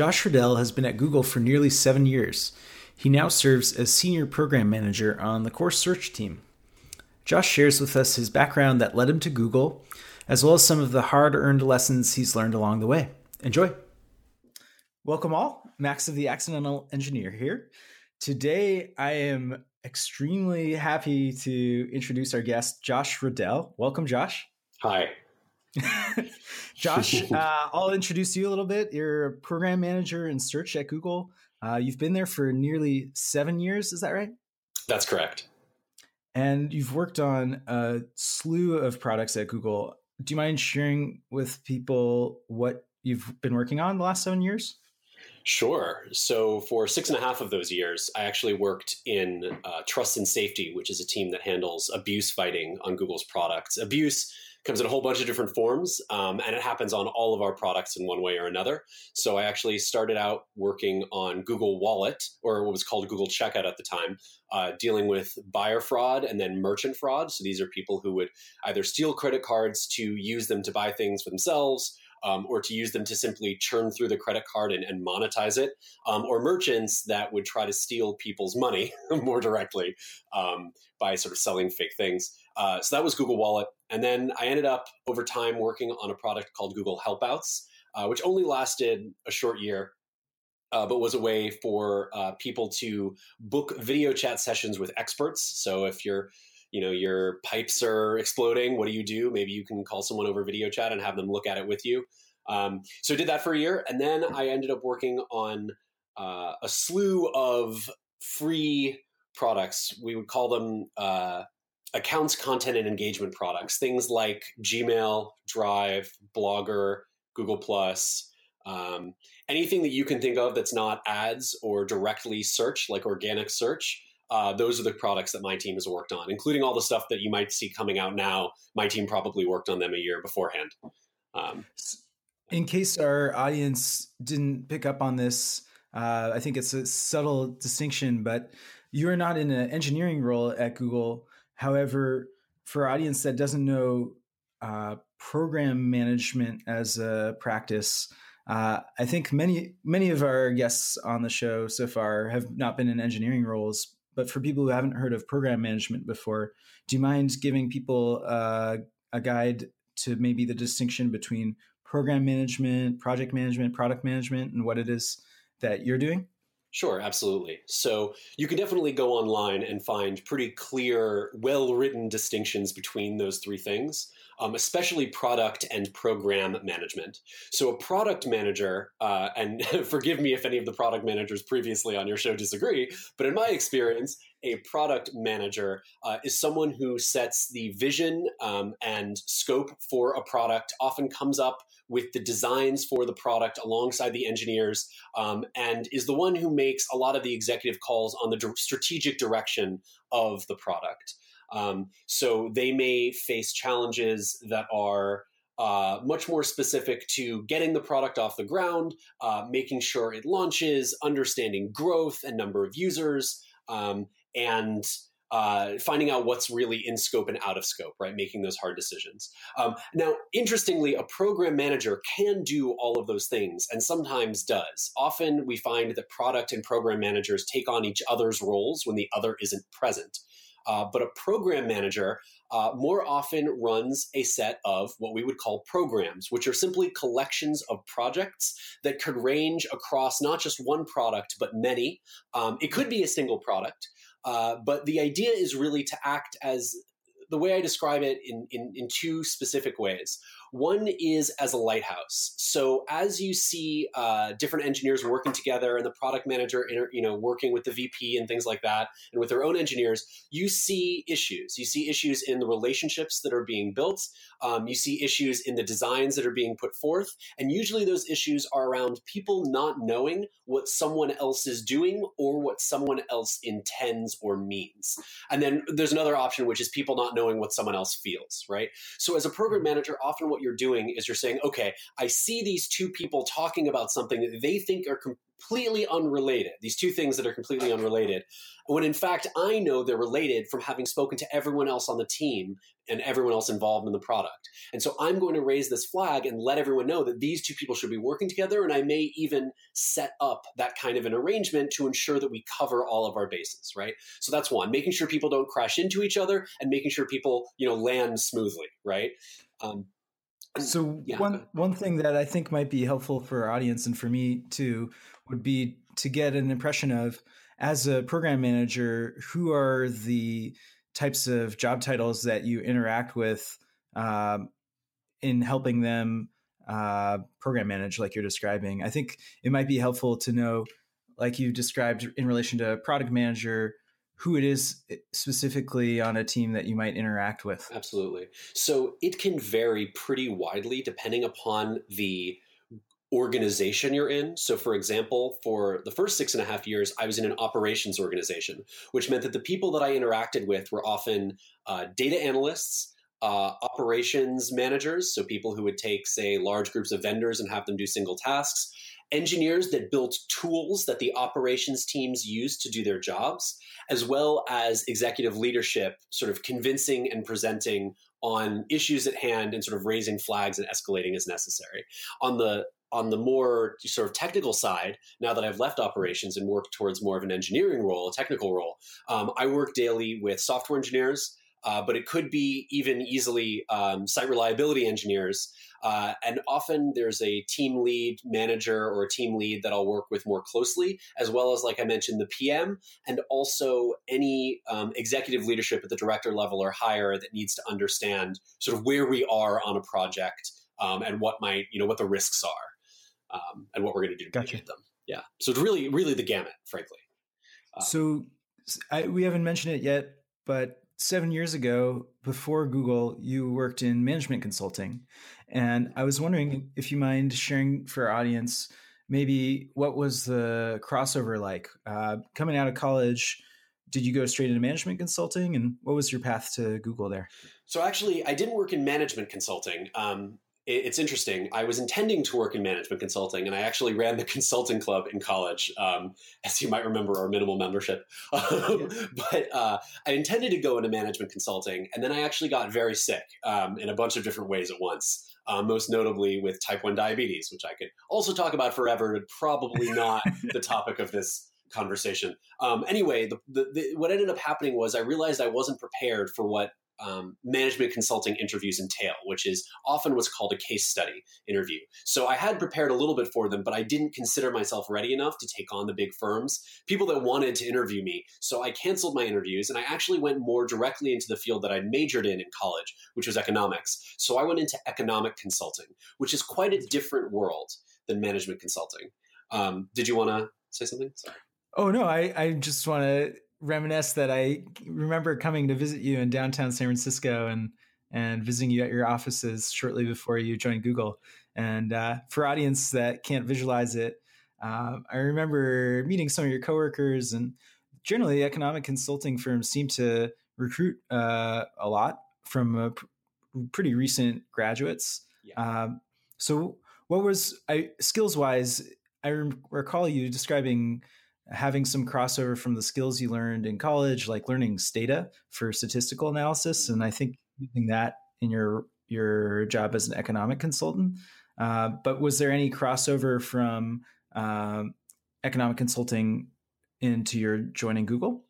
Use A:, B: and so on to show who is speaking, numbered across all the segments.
A: Josh Redel has been at Google for nearly seven years. He now serves as Senior Program Manager on the core search team. Josh shares with us his background that led him to Google, as well as some of the hard earned lessons he's learned along the way. Enjoy. Welcome, all. Max of the Accidental Engineer here. Today, I am extremely happy to introduce our guest, Josh Redel. Welcome, Josh.
B: Hi.
A: Josh, uh, I'll introduce you a little bit. You're a program manager in search at Google. Uh, you've been there for nearly seven years. Is that right?
B: That's correct.
A: And you've worked on a slew of products at Google. Do you mind sharing with people what you've been working on the last seven years?
B: Sure. So, for six and a half of those years, I actually worked in uh, Trust and Safety, which is a team that handles abuse fighting on Google's products. Abuse comes in a whole bunch of different forms, um, and it happens on all of our products in one way or another. So I actually started out working on Google Wallet, or what was called Google Checkout at the time, uh, dealing with buyer fraud and then merchant fraud. So these are people who would either steal credit cards to use them to buy things for themselves. Um, or to use them to simply churn through the credit card and, and monetize it, um, or merchants that would try to steal people's money more directly um, by sort of selling fake things. Uh, so that was Google Wallet. And then I ended up over time working on a product called Google Helpouts, uh, which only lasted a short year. Uh, but was a way for uh, people to book video chat sessions with experts. So if your, you know, your pipes are exploding, what do you do? Maybe you can call someone over video chat and have them look at it with you. Um, so I did that for a year, and then I ended up working on uh, a slew of free products. We would call them uh, accounts, content, and engagement products. Things like Gmail, Drive, Blogger, Google Plus, um, anything that you can think of that's not ads or directly search, like organic search. Uh, those are the products that my team has worked on, including all the stuff that you might see coming out now. My team probably worked on them a year beforehand. Um,
A: in case our audience didn't pick up on this, uh, I think it's a subtle distinction, but you're not in an engineering role at Google. However, for audience that doesn't know uh, program management as a practice, uh, I think many many of our guests on the show so far have not been in engineering roles. But for people who haven't heard of program management before, do you mind giving people uh, a guide to maybe the distinction between program management, project management, product management, and what it is that you're doing?
B: Sure, absolutely. So you can definitely go online and find pretty clear, well written distinctions between those three things, um, especially product and program management. So a product manager, uh, and forgive me if any of the product managers previously on your show disagree, but in my experience, a product manager uh, is someone who sets the vision um, and scope for a product, often comes up with the designs for the product alongside the engineers, um, and is the one who makes a lot of the executive calls on the strategic direction of the product. Um, so they may face challenges that are uh, much more specific to getting the product off the ground, uh, making sure it launches, understanding growth and number of users, um, and uh, finding out what's really in scope and out of scope, right? Making those hard decisions. Um, now, interestingly, a program manager can do all of those things and sometimes does. Often we find that product and program managers take on each other's roles when the other isn't present. Uh, but a program manager uh, more often runs a set of what we would call programs, which are simply collections of projects that could range across not just one product, but many. Um, it could be a single product. Uh, but the idea is really to act as the way I describe it in, in, in two specific ways. One is as a lighthouse. So as you see uh, different engineers working together and the product manager, you know, working with the VP and things like that, and with their own engineers, you see issues. You see issues in the relationships that are being built. Um, you see issues in the designs that are being put forth, and usually those issues are around people not knowing what someone else is doing or what someone else intends or means. And then there's another option, which is people not knowing what someone else feels. Right. So as a program manager, often what what you're doing is you're saying, okay, I see these two people talking about something that they think are completely unrelated, these two things that are completely unrelated, when in fact I know they're related from having spoken to everyone else on the team and everyone else involved in the product. And so I'm going to raise this flag and let everyone know that these two people should be working together. And I may even set up that kind of an arrangement to ensure that we cover all of our bases, right? So that's one, making sure people don't crash into each other and making sure people, you know, land smoothly, right? Um,
A: so yeah. one one thing that I think might be helpful for our audience and for me too would be to get an impression of as a program manager who are the types of job titles that you interact with um, in helping them uh, program manage like you're describing i think it might be helpful to know like you described in relation to product manager who it is eh, specifically on a team that you might interact with
B: absolutely so it can vary pretty widely depending upon the organization you're in. So, for example, for the first six and a half years, I was in an operations organization, which meant that the people that I interacted with were often uh, data analysts, uh, operations managers, so people who would take, say, large groups of vendors and have them do single tasks, engineers that built tools that the operations teams use to do their jobs, as well as executive leadership, sort of convincing and presenting on issues at hand and sort of raising flags and escalating as necessary. On the on the more sort of technical side, now that I've left operations and worked towards more of an engineering role, a technical role, um, I work daily with software engineers, uh, but it could be even easily um, site reliability engineers. Uh, and often there's a team lead manager or a team lead that I'll work with more closely, as well as, like I mentioned, the PM and also any um, executive leadership at the director level or higher that needs to understand sort of where we are on a project um, and what might, you know, what the risks are um, and what we're going to do to gotcha. mitigate them. Yeah. So it's really, really the gamut, frankly.
A: Um, so I, we haven't mentioned it yet, but seven years ago, before Google, you worked in management consulting. And I was wondering if you mind sharing for our audience maybe what was the crossover like? Uh, coming out of college, did you go straight into management consulting and what was your path to Google there?
B: So actually, I didn't work in management consulting. Um, it's interesting. I was intending to work in management consulting, and I actually ran the consulting club in college, um, as you might remember, our minimal membership. Um, yeah. But uh, I intended to go into management consulting, and then I actually got very sick um, in a bunch of different ways at once. Uh, most notably with type 1 diabetes, which I could also talk about forever, but probably not the topic of this conversation. Um, anyway, the, the, the, what ended up happening was I realized I wasn't prepared for what um, management consulting interviews entail, which is often what's called a case study interview. So I had prepared a little bit for them, but I didn't consider myself ready enough to take on the big firms, people that wanted to interview me. So I canceled my interviews and I actually went more directly into the field that I majored in in college, which was economics. So I went into economic consulting, which is quite a different world than management consulting. Um, did you want to say something? Sorry.
A: Oh no, I, I just want to reminisce that I remember coming to visit you in downtown San Francisco and and visiting you at your offices shortly before you joined Google. And uh, for audience that can't visualize it, uh, I remember meeting some of your coworkers, and generally, economic consulting firms seem to recruit uh, a lot from uh, pretty recent graduates. Yeah. Um, so, what was I skills wise? I recall you describing having some crossover from the skills you learned in college, like learning Stata for statistical analysis, and I think using that in your your job as an economic consultant. Uh, but was there any crossover from um, economic consulting into your joining Google?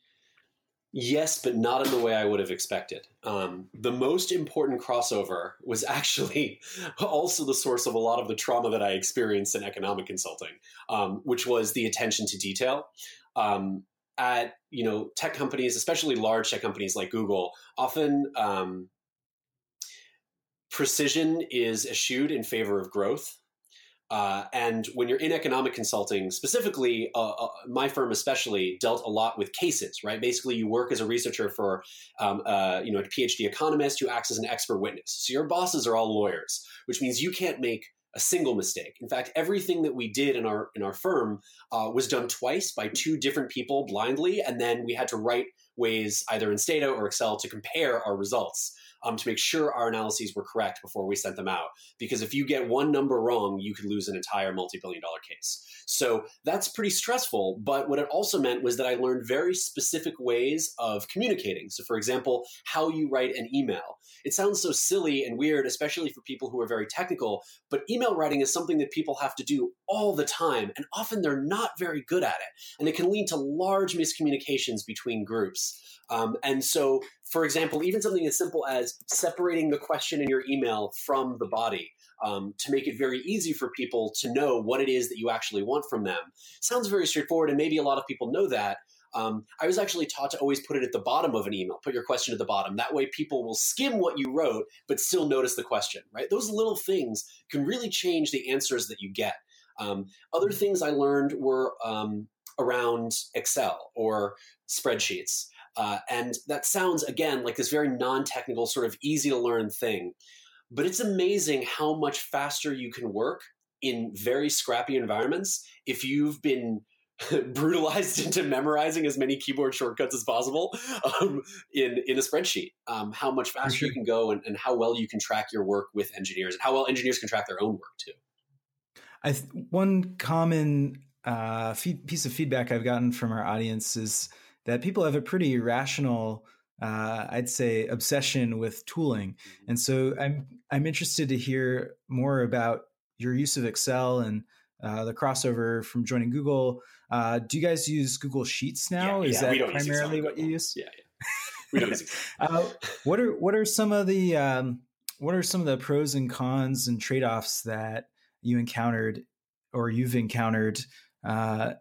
B: Yes, but not in the way I would have expected. Um, the most important crossover was actually also the source of a lot of the trauma that I experienced in economic consulting, um, which was the attention to detail. Um, at you know tech companies, especially large tech companies like Google, often um, precision is eschewed in favor of growth. Uh, and when you're in economic consulting, specifically, uh, uh, my firm especially dealt a lot with cases. Right, basically, you work as a researcher for, um, uh, you know, a PhD economist who acts as an expert witness. So your bosses are all lawyers, which means you can't make a single mistake. In fact, everything that we did in our in our firm uh, was done twice by two different people blindly, and then we had to write ways either in Stata or Excel to compare our results. Um, to make sure our analyses were correct before we sent them out. Because if you get one number wrong, you could lose an entire multi billion dollar case. So that's pretty stressful. But what it also meant was that I learned very specific ways of communicating. So, for example, how you write an email. It sounds so silly and weird, especially for people who are very technical, but email writing is something that people have to do all the time, and often they're not very good at it. And it can lead to large miscommunications between groups. Um, and so, for example, even something as simple as separating the question in your email from the body um, to make it very easy for people to know what it is that you actually want from them sounds very straightforward, and maybe a lot of people know that. Um, I was actually taught to always put it at the bottom of an email. Put your question at the bottom. That way, people will skim what you wrote, but still notice the question. Right? Those little things can really change the answers that you get. Um, other things I learned were um, around Excel or spreadsheets. Uh, and that sounds, again, like this very non technical, sort of easy to learn thing. But it's amazing how much faster you can work in very scrappy environments if you've been brutalized into memorizing as many keyboard shortcuts as possible um, in in a spreadsheet. Um, how much faster sure. you can go, and, and, how well you can track your work with engineers, and how well engineers can track their own work too.
A: I th- one common uh, piece of feedback I've gotten from our audience is that people have a pretty rational, uh, I'd say, obsession with tooling. Mm-hmm. And so I'm I'm interested to hear more about your use of Excel and uh, the crossover from joining Google. Uh, do you guys use Google Sheets now?
B: Yeah,
A: Is
B: yeah,
A: that primarily what you use?
B: Yeah, yeah. We don't use
A: uh, what are what are some of the um, what are some of the pros and cons and trade offs that you encountered or you've encountered uh,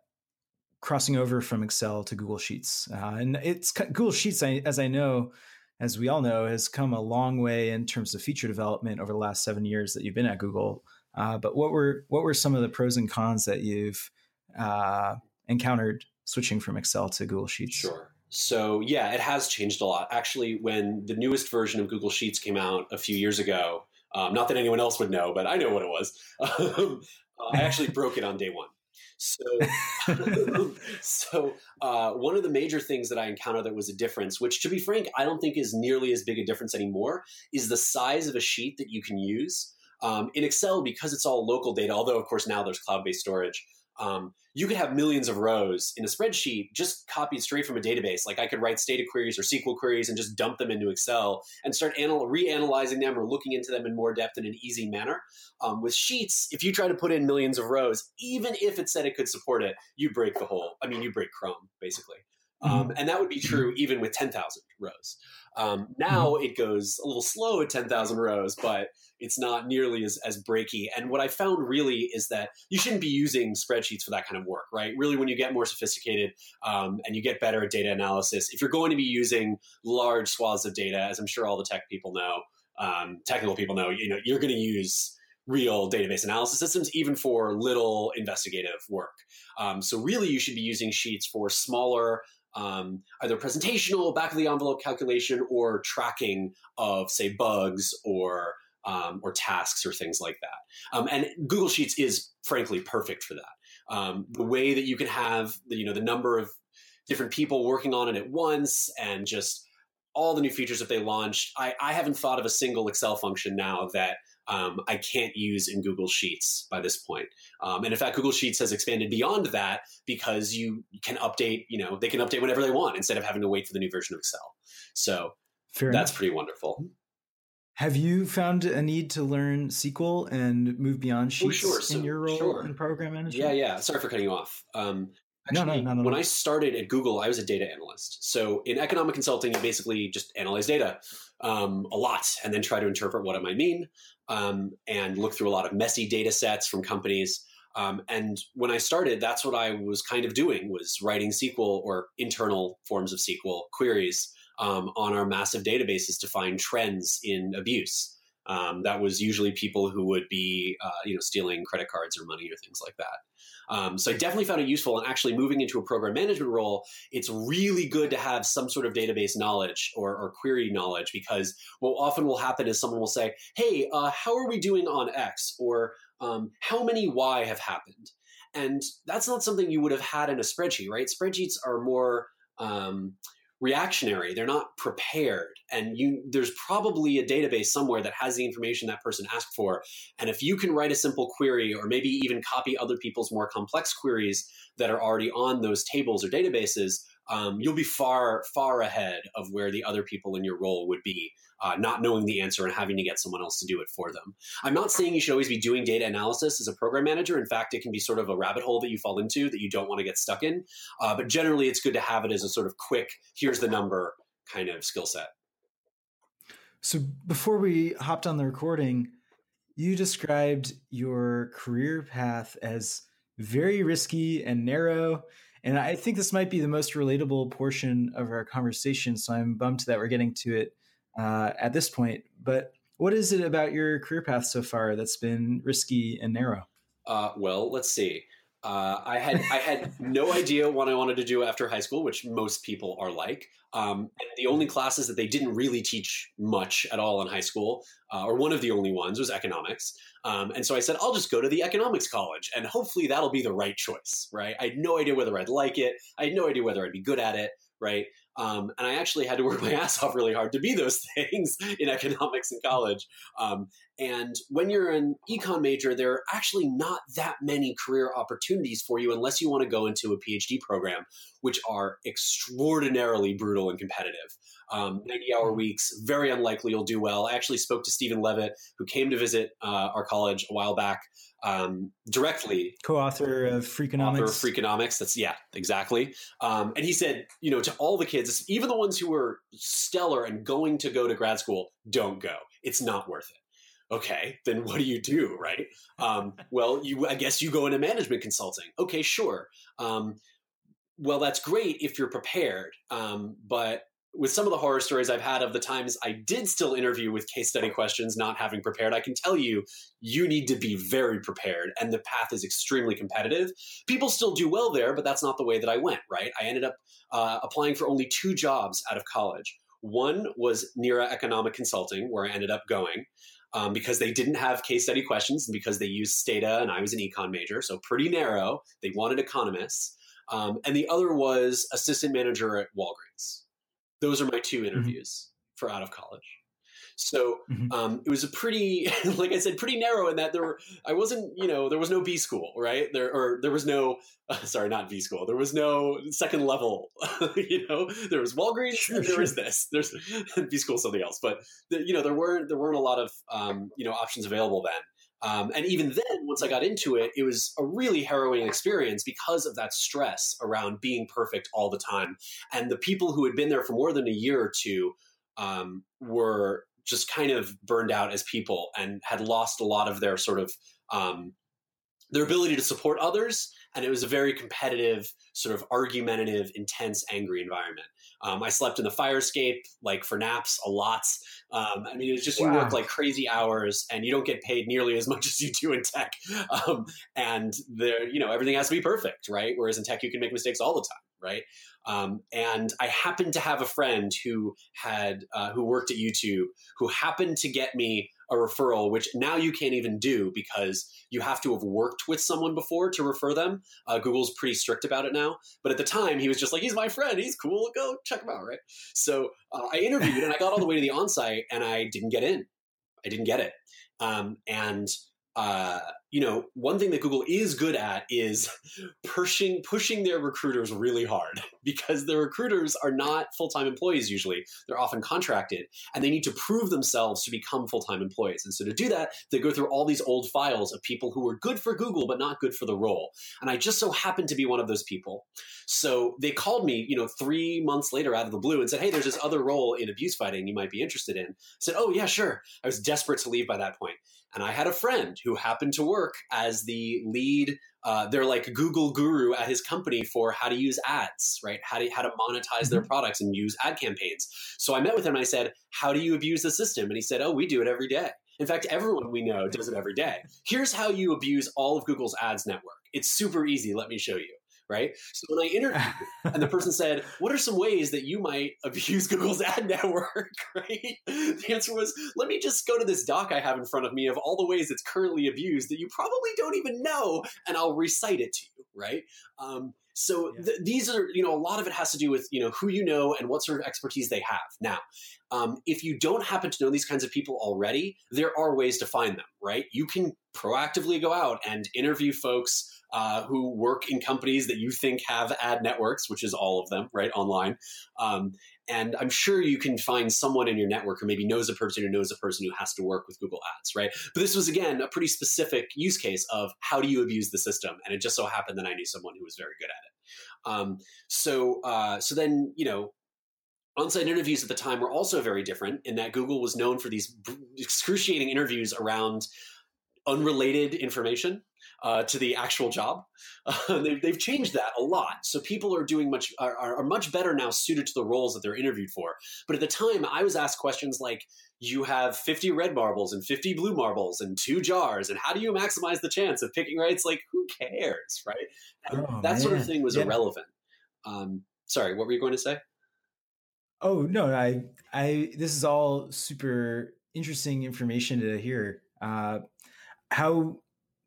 A: crossing over from Excel to Google Sheets. Uh, and it's Google Sheets, I, as I know, as we all know, has come a long way in terms of feature development over the last seven years that you've been at Google. Uh, but what were what were some of the pros and cons that you've uh, encountered switching from Excel to Google Sheets?
B: Sure. So yeah, it has changed a lot. Actually, when the newest version of Google Sheets came out a few years ago, um, not that anyone else would know, but I know what it was. Um, I actually broke it on day one. So, so uh, one of the major things that I encountered that was a difference, which to be frank, I don't think is nearly as big a difference anymore, is the size of a sheet that you can use. Um, in Excel, because it's all local data, although of course now there's cloud based storage, um, you could have millions of rows in a spreadsheet just copied straight from a database. Like I could write Stata queries or SQL queries and just dump them into Excel and start anal- reanalyzing them or looking into them in more depth in an easy manner. Um, with Sheets, if you try to put in millions of rows, even if it said it could support it, you break the whole. I mean, you break Chrome basically. Um, mm-hmm. and that would be true even with 10,000 rows. Um, now mm-hmm. it goes a little slow at 10,000 rows, but it's not nearly as, as breaky. And what I found really is that you shouldn't be using spreadsheets for that kind of work, right? Really, when you get more sophisticated um, and you get better at data analysis, if you're going to be using large swaths of data, as I'm sure all the tech people know, um, technical people know, you know, you're going to use real database analysis systems, even for little investigative work. Um, so really, you should be using Sheets for smaller, um, either presentational, back of the envelope calculation, or tracking of, say, bugs or um, or tasks or things like that. Um, and Google Sheets is frankly perfect for that. Um, the way that you can have the, you know the number of different people working on it at once and just all the new features that they launched. I, I haven't thought of a single Excel function now that um, I can't use in Google Sheets by this point. Um, and in fact, Google Sheets has expanded beyond that because you can update, you know, they can update whenever they want instead of having to wait for the new version of Excel. So Fair that's enough. pretty wonderful.
A: Have you found a need to learn SQL and move beyond Sheets oh, sure. so, in your role sure. in program management?
B: Yeah, yeah. Sorry for cutting you off. Um, Actually, no, no, no, when I started at Google, I was a data analyst. So in economic consulting, you basically just analyze data um, a lot and then try to interpret what it might mean um, and look through a lot of messy data sets from companies. Um, and when I started, that's what I was kind of doing was writing SQL or internal forms of SQL queries um, on our massive databases to find trends in abuse. Um, that was usually people who would be, uh, you know, stealing credit cards or money or things like that. Um, so I definitely found it useful. And actually, moving into a program management role, it's really good to have some sort of database knowledge or, or query knowledge because what often will happen is someone will say, "Hey, uh, how are we doing on X?" or um, "How many Y have happened?" And that's not something you would have had in a spreadsheet, right? Spreadsheets are more um, reactionary. They're not prepared. And you there's probably a database somewhere that has the information that person asked for. And if you can write a simple query or maybe even copy other people's more complex queries that are already on those tables or databases um, you'll be far far ahead of where the other people in your role would be uh, not knowing the answer and having to get someone else to do it for them. I'm not saying you should always be doing data analysis as a program manager. In fact, it can be sort of a rabbit hole that you fall into that you don't want to get stuck in. Uh, but generally, it's good to have it as a sort of quick, here's the number kind of skill set.
A: So before we hopped on the recording, you described your career path as very risky and narrow. And I think this might be the most relatable portion of our conversation. So I'm bummed that we're getting to it uh, at this point. But what is it about your career path so far that's been risky and narrow?
B: Uh, well, let's see. Uh, I had I had no idea what I wanted to do after high school, which most people are like. Um, the only classes that they didn't really teach much at all in high school, uh, or one of the only ones, was economics. Um, and so I said, I'll just go to the economics college, and hopefully that'll be the right choice, right? I had no idea whether I'd like it. I had no idea whether I'd be good at it, right? Um, and I actually had to work my ass off really hard to be those things in economics in college. Um, and when you're an econ major, there are actually not that many career opportunities for you unless you want to go into a PhD program, which are extraordinarily brutal and competitive. Um, 90 hour mm-hmm. weeks, very unlikely you'll do well. I actually spoke to Stephen Levitt, who came to visit uh, our college a while back um, directly.
A: Co-author of Freakonomics. Author of
B: Freakonomics. That's yeah, exactly. Um, and he said, you know, to all the kids, even the ones who were stellar and going to go to grad school, don't go. It's not worth it. Okay, then what do you do, right? Um, well, you I guess you go into management consulting. Okay, sure. Um, well, that's great if you're prepared, um, but with some of the horror stories I've had of the times I did still interview with case study questions, not having prepared, I can tell you, you need to be very prepared. And the path is extremely competitive. People still do well there, but that's not the way that I went, right? I ended up uh, applying for only two jobs out of college. One was NERA Economic Consulting, where I ended up going. Um, because they didn't have case study questions and because they used Stata and I was an econ major, so pretty narrow. They wanted economists. Um, and the other was assistant manager at Walgreens those are my two mm-hmm. interviews mm-hmm. for out of college. So mm-hmm. um, it was a pretty, like I said, pretty narrow in that there were, I wasn't, you know, there was no B school, right? There, or there was no, uh, sorry, not B school. There was no second level, you know, there was Walgreens sure, and there sure. was this, there's B school, something else. But, the, you know, there weren't, there weren't a lot of, um, you know, options available then. Um, and even then, once I got into it, it was a really harrowing experience because of that stress around being perfect all the time. And the people who had been there for more than a year or two um, were just kind of burned out as people and had lost a lot of their sort of um, their ability to support others and it was a very competitive, sort of argumentative, intense, angry environment. Um, I slept in the fire escape, like for naps, a lot. Um, I mean, it's just wow. you work like crazy hours, and you don't get paid nearly as much as you do in tech. Um, and there, you know, everything has to be perfect, right? Whereas in tech, you can make mistakes all the time, right? Um, and I happened to have a friend who had uh, who worked at YouTube who happened to get me a referral, which now you can't even do because you have to have worked with someone before to refer them. Uh, Google's pretty strict about it now, but at the time he was just like, "He's my friend. He's cool. Go check him out." Right. So uh, I interviewed and I got all the way to the onsite and I didn't get in. I didn't get it. Um, and uh, you know, one thing that Google is good at is pushing pushing their recruiters really hard because the recruiters are not full time employees usually; they're often contracted, and they need to prove themselves to become full time employees. And so to do that, they go through all these old files of people who were good for Google but not good for the role. And I just so happened to be one of those people. So they called me, you know, three months later out of the blue and said, "Hey, there's this other role in abuse fighting you might be interested in." I said, "Oh yeah, sure." I was desperate to leave by that point, and I had a friend who happened to work as the lead. Uh, they're like Google guru at his company for how to use ads, right? How to how to monetize mm-hmm. their products and use ad campaigns. So I met with him and I said, "How do you abuse the system?" And he said, "Oh, we do it every day." In fact, everyone we know does it every day. Here's how you abuse all of Google's ads network. It's super easy. Let me show you right? So when I interviewed, and the person said, "What are some ways that you might abuse Google's ad network?" Right? The answer was, "Let me just go to this doc I have in front of me of all the ways it's currently abused that you probably don't even know, and I'll recite it to you." Right? Um, So th- these are, you know, a lot of it has to do with, you know, who you know and what sort of expertise they have. Now, um, if you don't happen to know these kinds of people already, there are ways to find them, right? You can proactively go out and interview folks uh, who work in companies that you think have ad networks, which is all of them, right, online. Um, and I'm sure you can find someone in your network who maybe knows a person who knows a person who has to work with Google Ads, right? But this was, again, a pretty specific use case of how do you abuse the system? And it just so happened that I knew someone who was very good at it. Um, so, uh, so then, you know, on-site interviews at the time were also very different in that Google was known for these excruciating interviews around unrelated information uh, to the actual job. Uh, they've, they've, changed that a lot, so people are doing much are, are much better now suited to the roles that they're interviewed for. But at the time, I was asked questions like, "You have fifty red marbles and fifty blue marbles and two jars, and how do you maximize the chance of picking right?" It's like, who cares, right? Oh, that man. sort of thing was yeah. irrelevant. Um, sorry, what were you going to say?
A: Oh no, I I this is all super interesting information to hear. Uh, how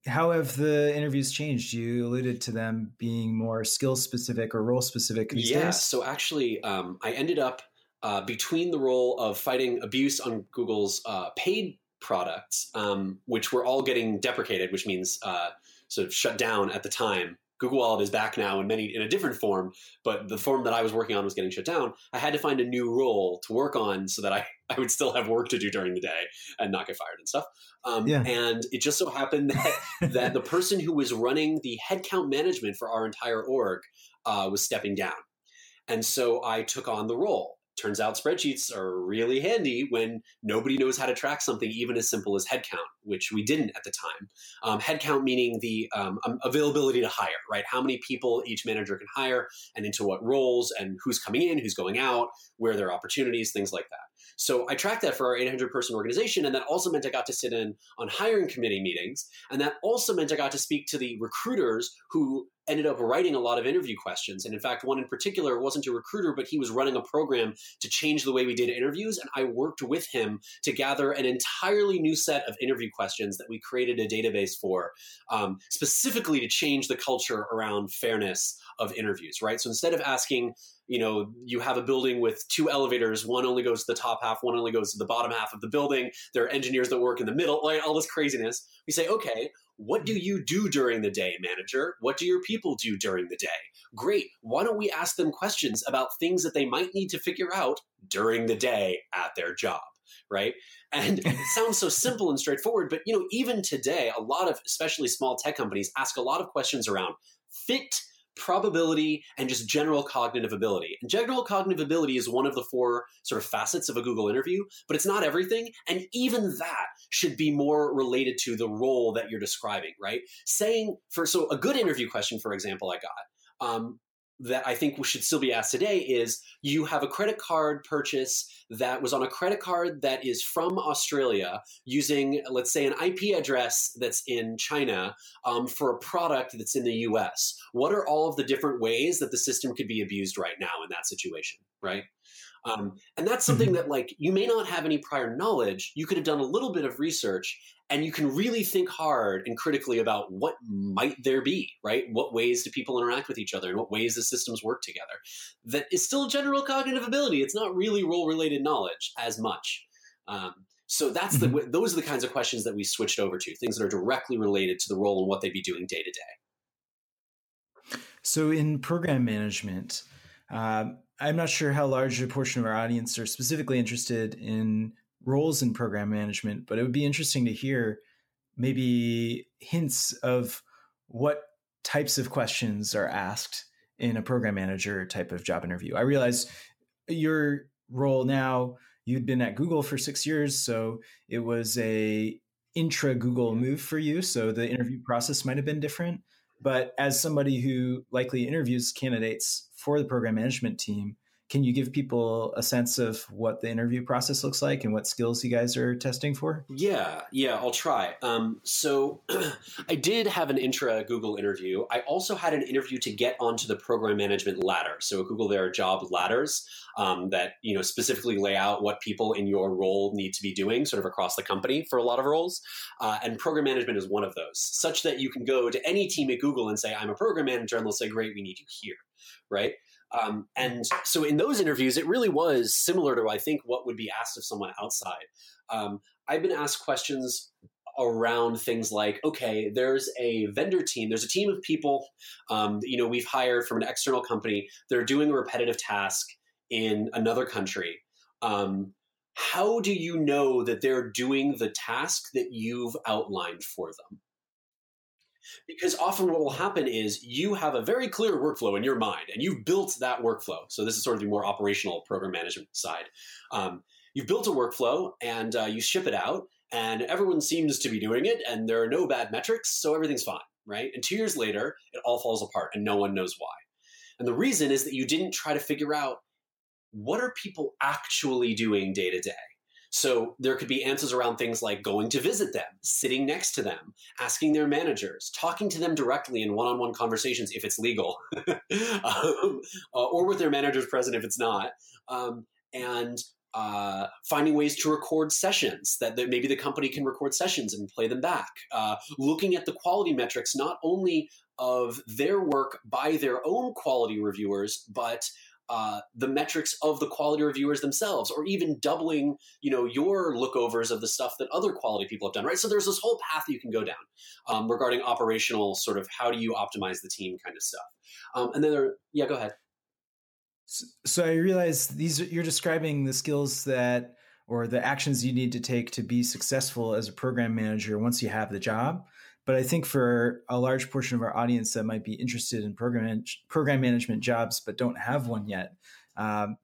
A: how have the interviews changed? You alluded to them being more skill specific or role specific these
B: yeah,
A: days.
B: So actually, um, I ended up uh, between the role of fighting abuse on Google's uh, paid products, um, which were all getting deprecated, which means uh, sort of shut down at the time, Google Wallet is back now in many in a different form, but the form that I was working on was getting shut down. I had to find a new role to work on so that I, I would still have work to do during the day and not get fired and stuff. Um, yeah. And it just so happened that that the person who was running the headcount management for our entire org uh, was stepping down, and so I took on the role turns out spreadsheets are really handy when nobody knows how to track something even as simple as headcount, which we didn't at the time. Um, headcount meaning the um, um, availability to hire, right? How many people each manager can hire and into what roles and who's coming in, who's going out, where there are opportunities, things like that. So I tracked that for our 800 person organization. And that also meant I got to sit in on hiring committee meetings. And that also meant I got to speak to the recruiters who ended up writing a lot of interview questions. And in fact, one in particular wasn't a recruiter, but he was running a program to change the way we did interviews. And I worked with him to gather an entirely new set of interview questions that we created a database for, um, specifically to change the culture around fairness of interviews, right? So instead of asking, you know, you have a building with two elevators, one only goes to the top half, one only goes to the bottom half of the building. There are engineers that work in the middle, like all this craziness. We say, okay, what do you do during the day, manager? What do your people do during the day? Great. Why don't we ask them questions about things that they might need to figure out during the day at their job? Right. And it sounds so simple and straightforward, but you know, even today, a lot of especially small tech companies ask a lot of questions around fit probability and just general cognitive ability. And general cognitive ability is one of the four sort of facets of a Google interview, but it's not everything. And even that should be more related to the role that you're describing, right? Saying for so a good interview question, for example, I got um, that I think should still be asked today is you have a credit card purchase that was on a credit card that is from Australia using, let's say, an IP address that's in China um, for a product that's in the US. What are all of the different ways that the system could be abused right now in that situation, right? Um, and that's something mm-hmm. that, like, you may not have any prior knowledge. You could have done a little bit of research and you can really think hard and critically about what might there be, right? What ways do people interact with each other and what ways the systems work together? That is still general cognitive ability. It's not really role related knowledge as much. Um, so that's mm-hmm. the those are the kinds of questions that we switched over to, things that are directly related to the role and what they'd be doing day to day.
A: So in program management, um, I'm not sure how large a portion of our audience are specifically interested in roles in program management, but it would be interesting to hear maybe hints of what types of questions are asked in a program manager type of job interview. I realize your role now, you'd been at Google for six years, so it was a intra Google move for you. So the interview process might have been different. But as somebody who likely interviews candidates for the program management team, can you give people a sense of what the interview process looks like and what skills you guys are testing for?
B: Yeah, yeah, I'll try. Um, so I did have an intra Google interview. I also had an interview to get onto the program management ladder. So at Google, there are job ladders um, that you know specifically lay out what people in your role need to be doing, sort of across the company for a lot of roles. Uh, and program management is one of those, such that you can go to any team at Google and say, "I'm a program manager," and they'll say, "Great, we need you here." Right? Um, and so in those interviews, it really was similar to I think what would be asked of someone outside. Um, I've been asked questions around things like okay there's a vendor team there's a team of people um, you know we've hired from an external company. They're doing a repetitive task in another country. Um, how do you know that they're doing the task that you've outlined for them because often what will happen is you have a very clear workflow in your mind and you've built that workflow. So this is sort of the more operational program management side. Um, you've built a workflow and uh, you ship it out and everyone seems to be doing it and there are no bad metrics. So everything's fine, right? And two years later, it all falls apart and no one knows why. And the reason is that you didn't try to figure out what are people actually doing day to day so there could be answers around things like going to visit them, sitting next to them, asking their managers, talking to them directly in one on one conversations if it's legal, um, uh, or with their managers present if it's not. Um, and uh, finding ways to record sessions that, that, maybe the company can record sessions and play them back. Uh, looking at the quality metrics, not only of their work by their own quality reviewers, but uh, the metrics of the quality reviewers themselves, or even doubling, you know, your lookovers of the stuff that other quality people have done, right? So there's this whole path you can go down um, regarding operational sort of how do you optimize the team kind of stuff. Um, and then there, yeah, go ahead.
A: So I realize these you're describing the skills that or the actions you need to take to be successful as a program manager once you have the job. But I think for a large portion of our audience that might be interested in program program management jobs but don't have one yet, um,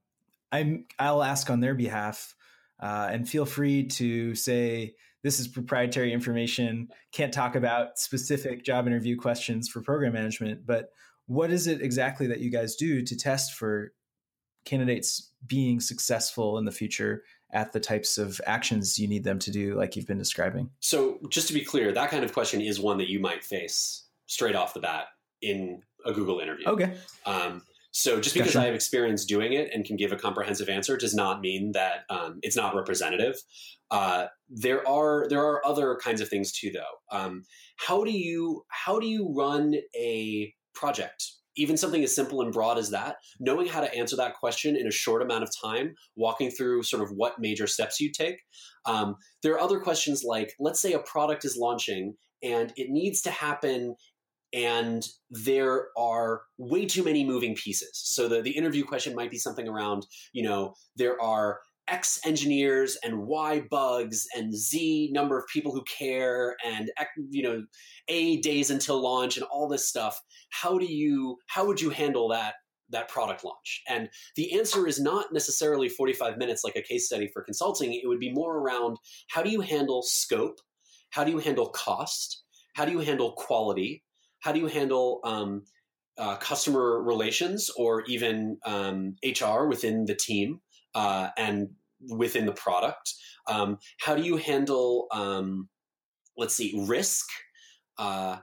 A: I'm I'll ask on their behalf, uh, and feel free to say this is proprietary information. Can't talk about specific job interview questions for program management, but what is it exactly that you guys do to test for candidates being successful in the future at the types of actions you need them to do, like you've been describing.
B: So, just to be clear, that kind of question is one that you might face straight off the bat in a Google interview.
A: Okay.
B: Um, so, just because gotcha. I have experience doing it and can give a comprehensive answer does not mean that um, it's not representative. Uh, there are there are other kinds of things too, though. Um, how do you how do you run a project even something as simple and broad as that, knowing how to answer that question in a short amount of time, walking through sort of what major steps you take. Um, there are other questions like, let's say a product is launching and it needs to happen and there are way too many moving pieces. So the, the interview question might be something around, you know, there are X engineers and Y bugs and Z number of people who care and you know A days until launch and all this stuff. How do you how would you handle that that product launch? And the answer is not necessarily 45 minutes like a case study for consulting. It would be more around how do you handle scope? How do you handle cost? How do you handle quality? How do you handle um, uh, customer relations or even um, HR within the team? Uh, and within the product? Um, how do you handle, um, let's see, risk? Uh,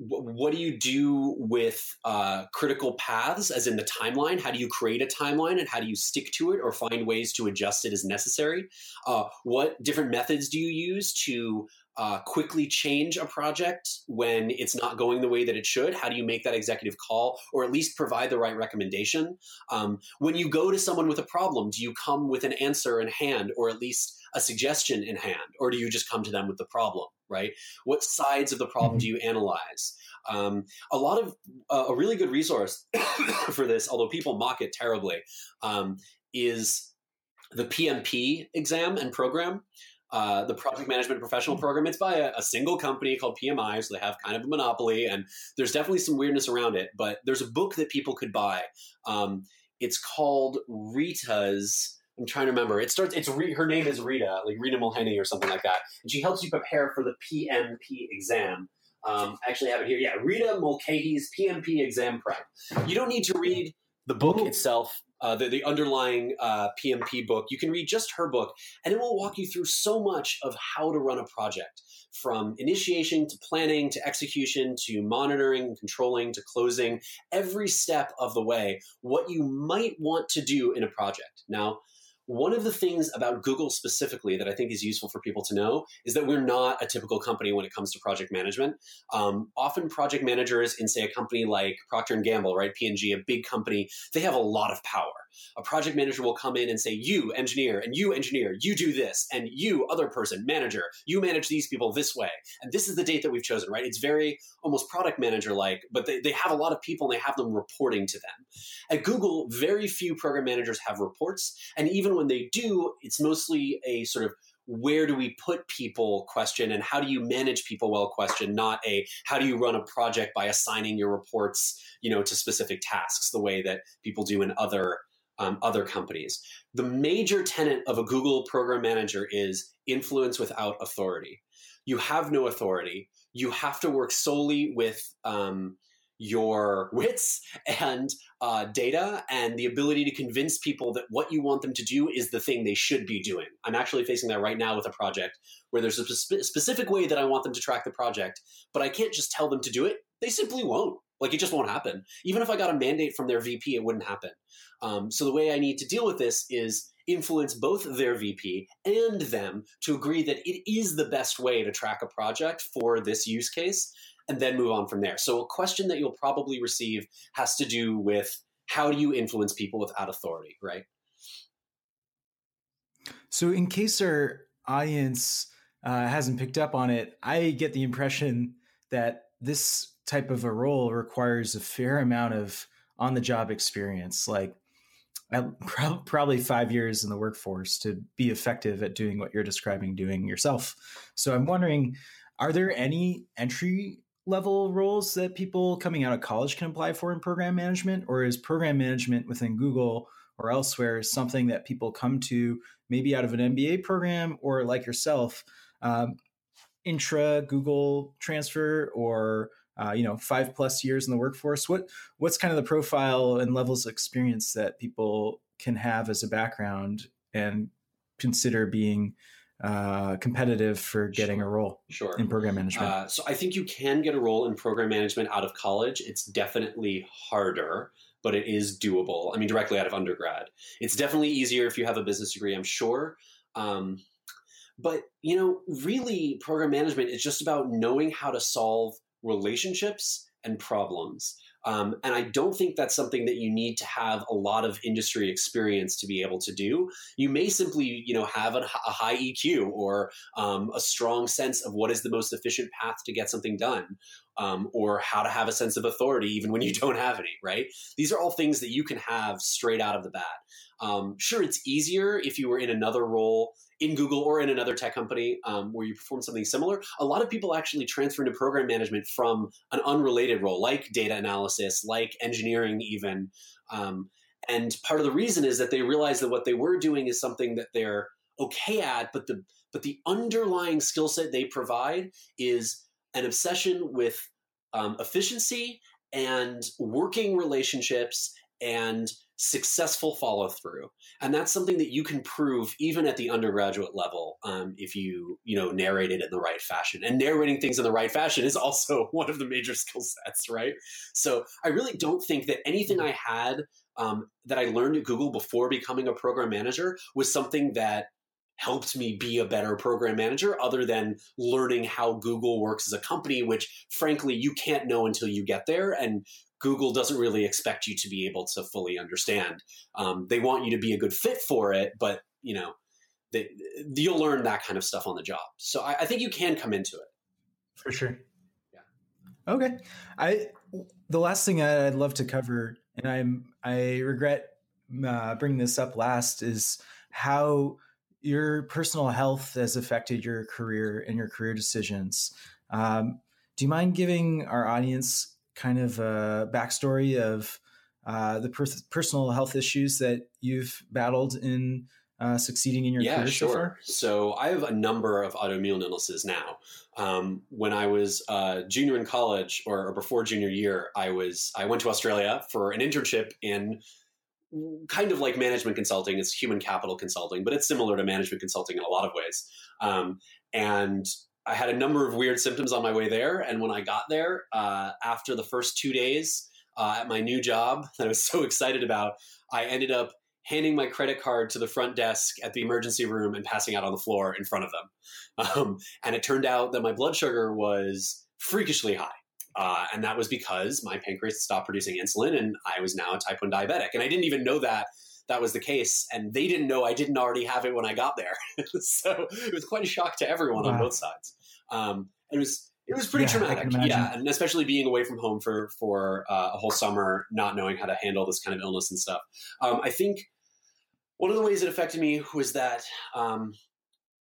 B: what do you do with uh, critical paths, as in the timeline? How do you create a timeline and how do you stick to it or find ways to adjust it as necessary? Uh, what different methods do you use to uh, quickly change a project when it's not going the way that it should? How do you make that executive call or at least provide the right recommendation? Um, when you go to someone with a problem, do you come with an answer in hand or at least a suggestion in hand? Or do you just come to them with the problem, right? What sides of the problem mm-hmm. do you analyze? Um, a lot of uh, a really good resource for this, although people mock it terribly, um, is the PMP exam and program uh, the project management professional mm-hmm. program. It's by a, a, single company called PMI, so they have kind of a monopoly, and there's definitely some weirdness around it. But there's a book that people could buy. Um, it's called Rita's. I'm trying to remember. It starts. It's her name is Rita, like Rita Mulhenny or something like that, and she helps you prepare for the PMP exam. Um, I actually have it here. Yeah, Rita Mulcahy's PMP exam prep. You don't need to read the book itself uh, the, the underlying uh, PMP book. You can read just her book, and it will walk you through so much of how to run a project from initiation to planning to execution to monitoring, controlling to closing, every step of the way, what you might want to do in a project. Now, one of the things about Google specifically that I think is useful for people to know is that we're not a typical company when it comes to project management. Um, often, project managers in, say, a company like Procter and Gamble, right, P&G, a big company, they have a lot of power. A project manager will come in and say, "You engineer, and you engineer, you do this, and you other person manager, you manage these people this way, and this is the date that we've chosen." Right? It's very almost product manager like, but they, they have a lot of people and they have them reporting to them. At Google, very few program managers have reports, and even when they do, it's mostly a sort of where do we put people question and how do you manage people well question not a how do you run a project by assigning your reports you know to specific tasks the way that people do in other um, other companies the major tenet of a google program manager is influence without authority you have no authority you have to work solely with um, your wits and uh, data and the ability to convince people that what you want them to do is the thing they should be doing. I'm actually facing that right now with a project where there's a spe- specific way that I want them to track the project, but I can't just tell them to do it. They simply won't. Like it just won't happen. Even if I got a mandate from their VP, it wouldn't happen. Um, so the way I need to deal with this is influence both their VP and them to agree that it is the best way to track a project for this use case and then move on from there. So, a question that you'll probably receive has to do with how do you influence people without authority, right?
A: So, in case our audience uh, hasn't picked up on it, I get the impression that this type of a role requires a fair amount of on the job experience, like probably five years in the workforce to be effective at doing what you're describing doing yourself. So, I'm wondering are there any entry level roles that people coming out of college can apply for in program management, or is program management within Google or elsewhere something that people come to maybe out of an MBA program or like yourself, um, intra Google transfer or uh, you know five plus years in the workforce? What what's kind of the profile and levels of experience that people can have as a background and consider being uh, competitive for getting
B: sure.
A: a role
B: sure.
A: in program management?
B: Uh, so I think you can get a role in program management out of college. It's definitely harder, but it is doable. I mean, directly out of undergrad. It's definitely easier if you have a business degree, I'm sure. Um, but, you know, really, program management is just about knowing how to solve relationships and problems. Um, and I don't think that's something that you need to have a lot of industry experience to be able to do. You may simply, you know, have a, a high EQ or um, a strong sense of what is the most efficient path to get something done, um, or how to have a sense of authority even when you don't have any. Right? These are all things that you can have straight out of the bat. Um, sure, it's easier if you were in another role in Google or in another tech company um, where you perform something similar, a lot of people actually transfer into program management from an unrelated role, like data analysis, like engineering, even. Um, and part of the reason is that they realize that what they were doing is something that they're okay at, but the but the underlying skill set they provide is an obsession with um, efficiency and working relationships and successful follow through and that's something that you can prove even at the undergraduate level um, if you you know narrate it in the right fashion. And narrating things in the right fashion is also one of the major skill sets right? So i really don't think that anything i had um, that i learned at google before becoming a program manager was something that helped me be a better program manager other than learning how Google works as a company, which frankly you can't know until you get there. And Google doesn't really expect you to be able to fully understand. Um, they want you to be a good fit for it, but you know, they, you'll learn that kind of stuff on the job. So I, I think you can come into it
A: for sure. Yeah. Okay. I the last thing I'd love to cover, and I'm I regret uh, bringing this up last, is how your personal health has affected your career and your career decisions. Um, do you mind giving our audience kind of a backstory of uh, the per- personal health issues that you've battled in uh, succeeding in your
B: yeah,
A: career
B: sure.
A: so far?
B: So I have a number of autoimmune illnesses now. Um, when I was uh, junior in college or, or, before junior year, I was I went to Australia for an internship in kind of like management consulting. It's human capital consulting, but it's similar to management consulting in a lot of ways. Um, and I had a number of weird symptoms on my way there. And when I got there, uh, after the first two days uh, at my new job that I was so excited about, I ended up handing my credit card to the front desk at the emergency room and passing out on the floor in front of them. Um, and it turned out that my blood sugar was freakishly high. Uh, and that was because my pancreas stopped producing insulin and I was now a type 1 diabetic. And I didn't even know that that was the case. And they didn't know I didn't already have it when I got there. so it was quite a shock to everyone wow. on both sides. Um, it was it was pretty yeah, traumatic, yeah, and especially being away from home for for uh, a whole summer, not knowing how to handle this kind of illness and stuff. Um, I think one of the ways it affected me was that um,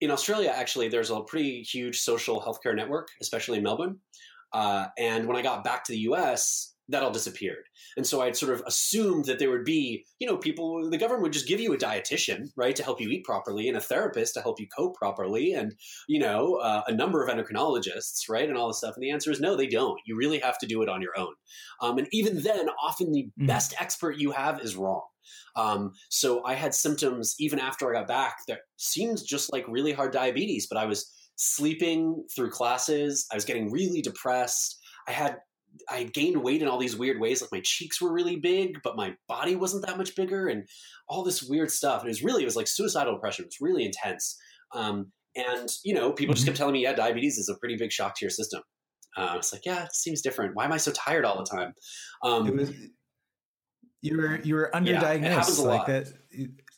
B: in Australia, actually, there's a pretty huge social healthcare network, especially in Melbourne. Uh, and when I got back to the US, that all disappeared. And so I'd sort of assumed that there would be, you know, people, the government would just give you a dietitian, right, to help you eat properly, and a therapist to help you cope properly, and, you know, uh, a number of endocrinologists, right, and all this stuff. And the answer is no, they don't. You really have to do it on your own. Um, and even then, often the mm. best expert you have is wrong. Um, so I had symptoms even after I got back that seemed just like really hard diabetes, but I was sleeping through classes. I was getting really depressed. I had I gained weight in all these weird ways. Like my cheeks were really big, but my body wasn't that much bigger, and all this weird stuff. And it was really it was like suicidal depression. It was really intense. Um, and you know, people just kept mm-hmm. telling me, "Yeah, diabetes is a pretty big shock to your system." Uh, I was like, "Yeah, it seems different. Why am I so tired all the time?" Um,
A: was, you were you were underdiagnosed. Yeah, it happens a like lot. That,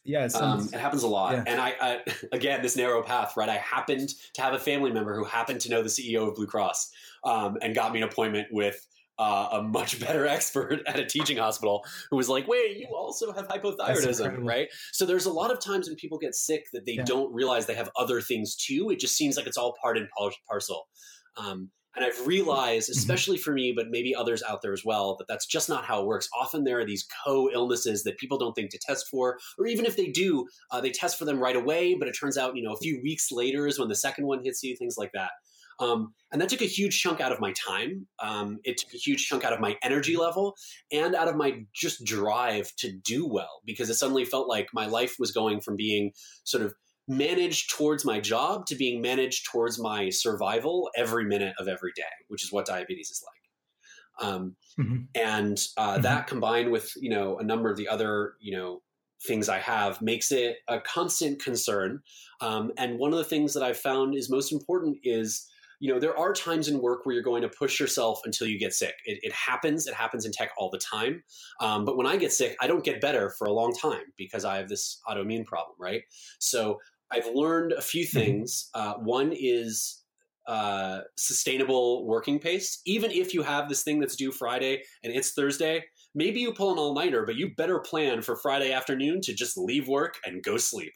A: yeah, it,
B: um, it, happens a lot. Yeah. And I, I, again, this narrow path, right? I happened to have a family member who happened to know the CEO of Blue Cross um, and got me an appointment with uh, a much better expert at a teaching hospital who was like, wait, you also have hypothyroidism, right? So there's a lot of times when people get sick that they yeah. don't realize they have other things too. It just seems like it's all part and parcel. Um, and I've realized, mm-hmm. especially for me, but maybe others out there as well, that that's just not how it works. Often there are these co illnesses that people don't think to test for, or even if they do, uh, they test for them right away, but it turns out, you know, a few weeks later is when the second one hits you, things like that. Um, and that took a huge chunk out of my time. Um, it took a huge chunk out of my energy level and out of my just drive to do well because it suddenly felt like my life was going from being sort of managed towards my job to being managed towards my survival every minute of every day, which is what diabetes is like. Um, mm-hmm. And uh, mm-hmm. that combined with you know a number of the other you know things I have makes it a constant concern. Um, and one of the things that I've found is most important is you know there are times in work where you're going to push yourself until you get sick it, it happens it happens in tech all the time um, but when i get sick i don't get better for a long time because i have this autoimmune problem right so I've learned a few mm-hmm. things. Uh, one is uh, sustainable working pace. Even if you have this thing that's due Friday and it's Thursday, maybe you pull an all nighter, but you better plan for Friday afternoon to just leave work and go sleep.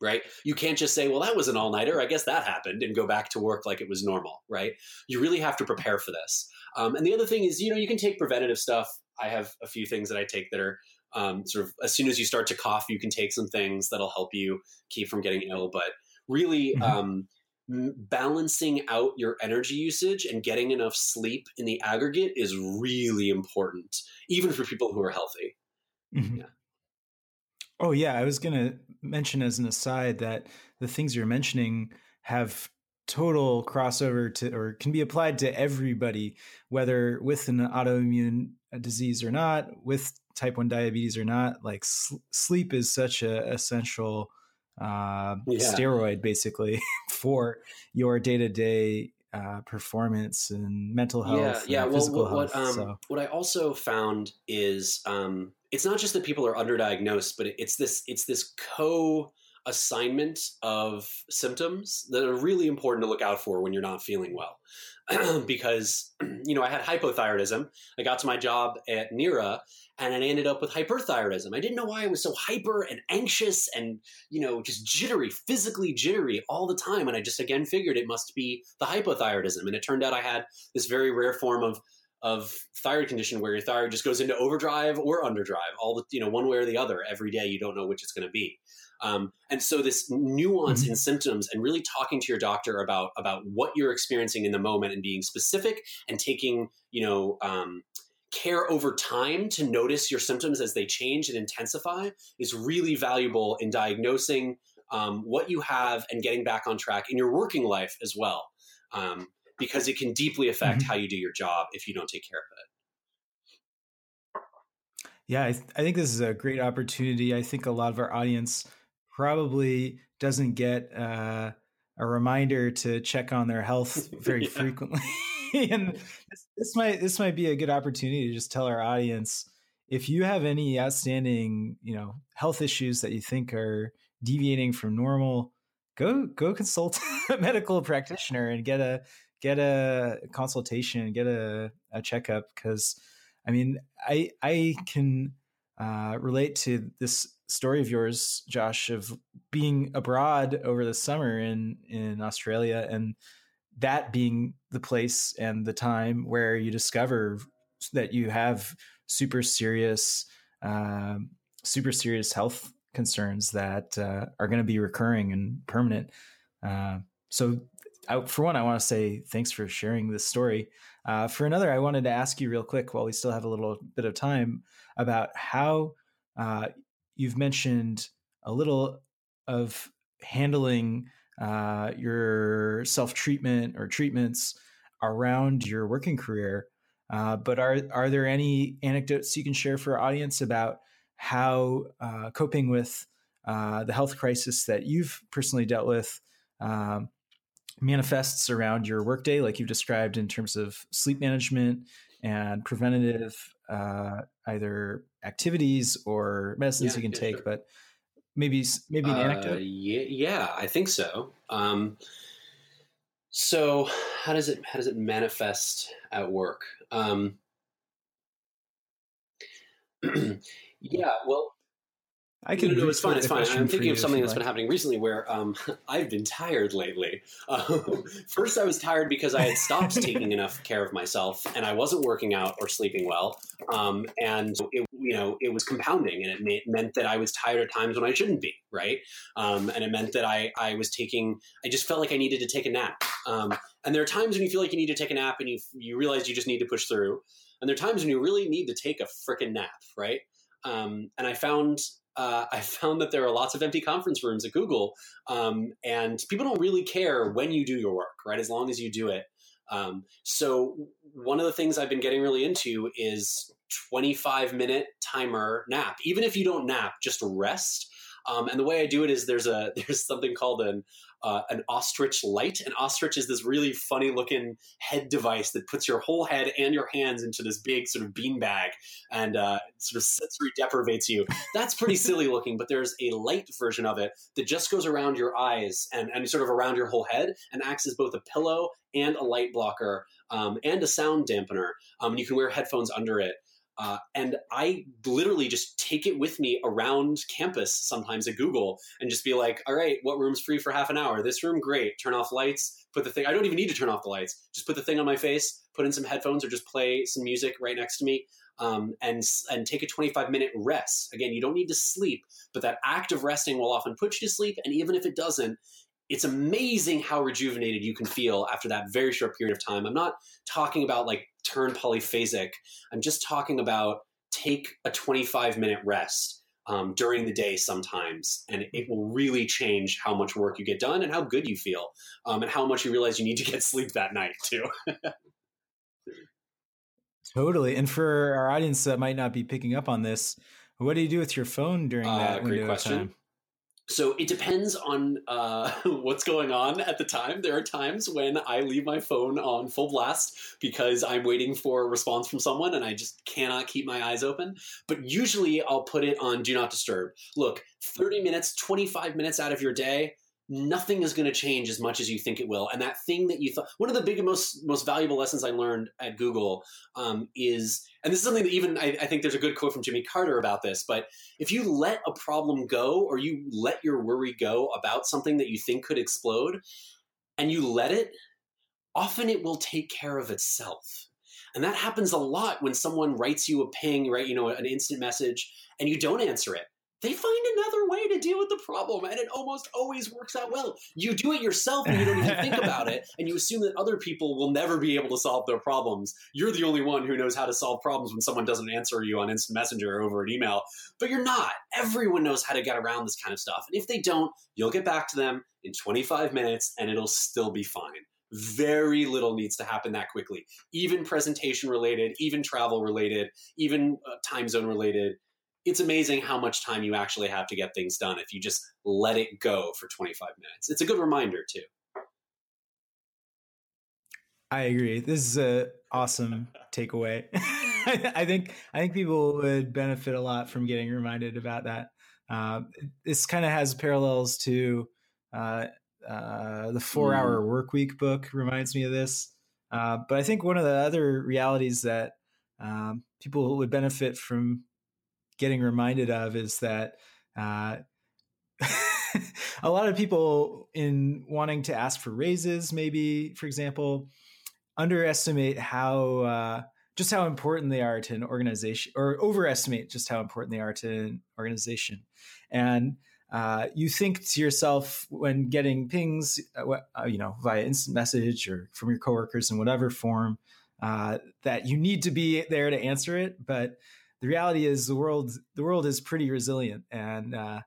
B: Right? You can't just say, well, that was an all nighter. I guess that happened and go back to work like it was normal. Right? You really have to prepare for this. Um, and the other thing is, you know, you can take preventative stuff. I have a few things that I take that are um, sort of as soon as you start to cough, you can take some things that'll help you keep from getting ill. But really, mm-hmm. um, balancing out your energy usage and getting enough sleep in the aggregate is really important, even for people who are healthy.
A: Mm-hmm. Yeah. Oh yeah, I was going to mention as an aside that the things you're mentioning have total crossover to or can be applied to everybody whether with an autoimmune disease or not with type 1 diabetes or not like sl- sleep is such a essential uh, yeah. steroid basically for your day-to-day uh, performance and mental health
B: yeah yeah well what, what, um, so. what i also found is um, it's not just that people are underdiagnosed but it's this it's this co assignment of symptoms that are really important to look out for when you're not feeling well because you know i had hypothyroidism i got to my job at NERA and I ended up with hyperthyroidism. I didn't know why I was so hyper and anxious and you know just jittery, physically jittery all the time. And I just again figured it must be the hypothyroidism. And it turned out I had this very rare form of of thyroid condition where your thyroid just goes into overdrive or underdrive, all the you know one way or the other every day. You don't know which it's going to be. Um, and so this nuance mm-hmm. in symptoms and really talking to your doctor about about what you're experiencing in the moment and being specific and taking you know um, care over time to notice your symptoms as they change and intensify is really valuable in diagnosing um, what you have and getting back on track in your working life as well. Um, because it can deeply affect mm-hmm. how you do your job if you don't take care of
A: it. Yeah, I, th- I think this is a great opportunity. I think a lot of our audience probably doesn't get uh, a reminder to check on their health very yeah. frequently. and this, this, might this might be a good opportunity to just tell our audience if you have any outstanding, you know, health issues that you think are deviating from normal, go go consult a medical practitioner and get a get a consultation, get a, a checkup because I mean, I I can uh, relate to this story of yours, Josh, of being abroad over the summer in in Australia and that being the place and the time where you discover that you have super serious, uh, super serious health concerns that uh, are going to be recurring and permanent. Uh, so, I, for one, I want to say thanks for sharing this story. Uh, for another, I wanted to ask you real quick while we still have a little bit of time about how uh, you've mentioned a little of handling uh, your self treatment or treatments around your working career. Uh, but are are there any anecdotes you can share for our audience about how uh, coping with uh, the health crisis that you've personally dealt with um, manifests around your workday, like you've described in terms of sleep management and preventative uh, either activities or medicines yeah, you can take, sure. but maybe maybe an anecdote. Uh,
B: yeah, yeah, I think so. Um, so how does it how does it manifest at work? Um, yeah, well,
A: I can.
B: No, no, it's fine. It's fine. I'm thinking of something that's like. been happening recently where um, I've been tired lately. Um, first, I was tired because I had stopped taking enough care of myself, and I wasn't working out or sleeping well, um, and it, you know it was compounding, and it may, meant that I was tired at times when I shouldn't be, right? Um, and it meant that I I was taking. I just felt like I needed to take a nap. Um, and there are times when you feel like you need to take a nap, and you you realize you just need to push through. And there are times when you really need to take a freaking nap, right? Um, and I found uh, I found that there are lots of empty conference rooms at Google, um, and people don't really care when you do your work, right? As long as you do it. Um, so one of the things I've been getting really into is 25 minute timer nap. Even if you don't nap, just rest. Um, and the way I do it is there's a there's something called an uh, an ostrich light. An ostrich is this really funny looking head device that puts your whole head and your hands into this big sort of bean bag and uh, sort of sensory deprivates you. That's pretty silly looking, but there's a light version of it that just goes around your eyes and, and sort of around your whole head and acts as both a pillow and a light blocker um, and a sound dampener. Um, and you can wear headphones under it. Uh, and I literally just take it with me around campus sometimes at Google and just be like, all right, what room's free for half an hour? This room, great. Turn off lights, put the thing, I don't even need to turn off the lights. Just put the thing on my face, put in some headphones or just play some music right next to me. Um, and and take a 25 minute rest. Again, you don't need to sleep, but that act of resting will often put you to sleep. And even if it doesn't, it's amazing how rejuvenated you can feel after that very short period of time. I'm not talking about like turn polyphasic. I'm just talking about take a 25 minute rest um, during the day sometimes, and it will really change how much work you get done and how good you feel, um, and how much you realize you need to get sleep that night too.
A: totally. And for our audience that might not be picking up on this, what do you do with your phone during uh, that uh, window of time?
B: So it depends on uh, what's going on at the time. There are times when I leave my phone on full blast because I'm waiting for a response from someone and I just cannot keep my eyes open. But usually I'll put it on do not disturb. Look, 30 minutes, 25 minutes out of your day, nothing is going to change as much as you think it will. And that thing that you thought, one of the big, most, most valuable lessons I learned at Google um, is, and this is something that even I, I, think there's a good quote from Jimmy Carter about this, but if you let a problem go or you let your worry go about something that you think could explode and you let it, often it will take care of itself. And that happens a lot when someone writes you a ping, right? You know, an instant message and you don't answer it they find another way to deal with the problem and it almost always works out well. You do it yourself and you don't even think about it and you assume that other people will never be able to solve their problems. You're the only one who knows how to solve problems when someone doesn't answer you on instant messenger or over an email but you're not. Everyone knows how to get around this kind of stuff and if they don't you'll get back to them in 25 minutes and it'll still be fine. Very little needs to happen that quickly. Even presentation related even travel related even uh, time zone related it's amazing how much time you actually have to get things done if you just let it go for 25 minutes. It's a good reminder too.
A: I agree. This is a awesome takeaway. I think I think people would benefit a lot from getting reminded about that. Uh, this kind of has parallels to uh, uh, the Four Hour mm. Work Week book. Reminds me of this. Uh, but I think one of the other realities that um, people would benefit from getting reminded of is that uh, a lot of people in wanting to ask for raises, maybe for example, underestimate how uh, just how important they are to an organization, or overestimate just how important they are to an organization, and uh, you think to yourself when getting pings, uh, uh you know, via instant message or from your coworkers in whatever form, uh, that you need to be there to answer it, but the reality is the world the world is pretty resilient, and uh,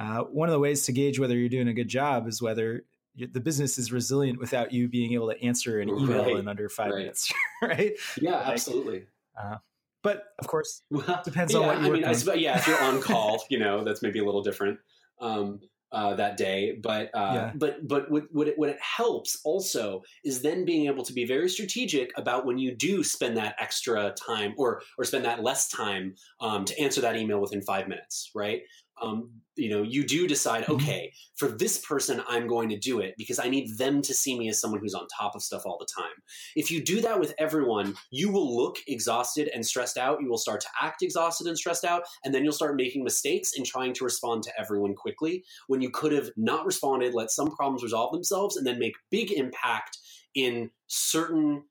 A: uh, one of the ways to gauge whether you're doing a good job is whether the business is resilient without you being able to answer an email right. in under five right. minutes, right?
B: Yeah, like, absolutely. Uh,
A: but of course, well, depends yeah, on what you. I mean, I
B: suppose, yeah, if you're on call, you know, that's maybe a little different. Um, uh, that day. But uh, yeah. but but what what it, what it helps also is then being able to be very strategic about when you do spend that extra time or or spend that less time um, to answer that email within five minutes, right? Um, you know you do decide mm-hmm. okay for this person i'm going to do it because i need them to see me as someone who's on top of stuff all the time. If you do that with everyone you will look exhausted and stressed out. You will start to act exhausted and stressed out and then you'll start making mistakes in trying to respond to everyone quickly. When you could have not responded let some problems resolve themselves and then make big impact in certain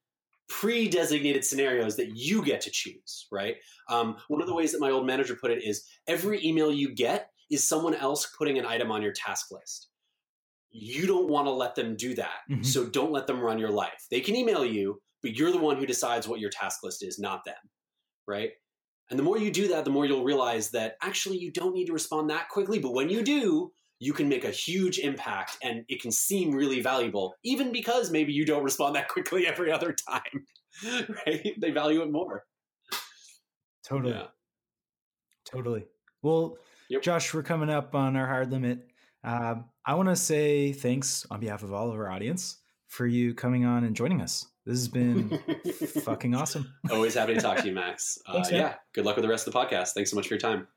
B: pre-designated scenarios that you get to choose right? Um, one of the ways that my old manager put it is every email you get is someone else putting an item on your task list. You don't want to let them do that mm-hmm. so don't let them run your life. They can email you but you're the one who decides what your task list is not them right? And the more you do that the more you'll realize that actually you don't need to respond that quickly but when you do you can make a huge impact and it can seem really valuable, even because maybe you don't respond that quickly every other time. right? They value it more.
A: Totally. Yeah. Totally. Well, yep. Josh, we're coming up on our hard limit. Um, I want to say thanks on behalf of all of our audience for you coming on and joining us. This has been fucking awesome.
B: Always happy to talk to you, Max. Uh, thanks, yeah. Good luck with the rest of the podcast. Thanks so much for your time.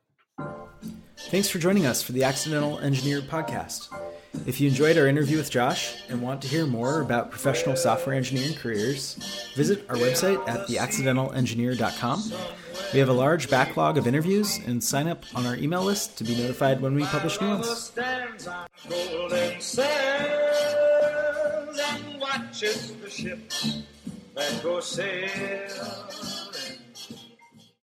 A: Thanks for joining us for the Accidental Engineer podcast. If you enjoyed our interview with Josh and want to hear more about professional software engineering careers, visit our website at theaccidentalengineer.com. We have a large backlog of interviews and sign up on our email list to be notified when we publish new ones. watches the ship that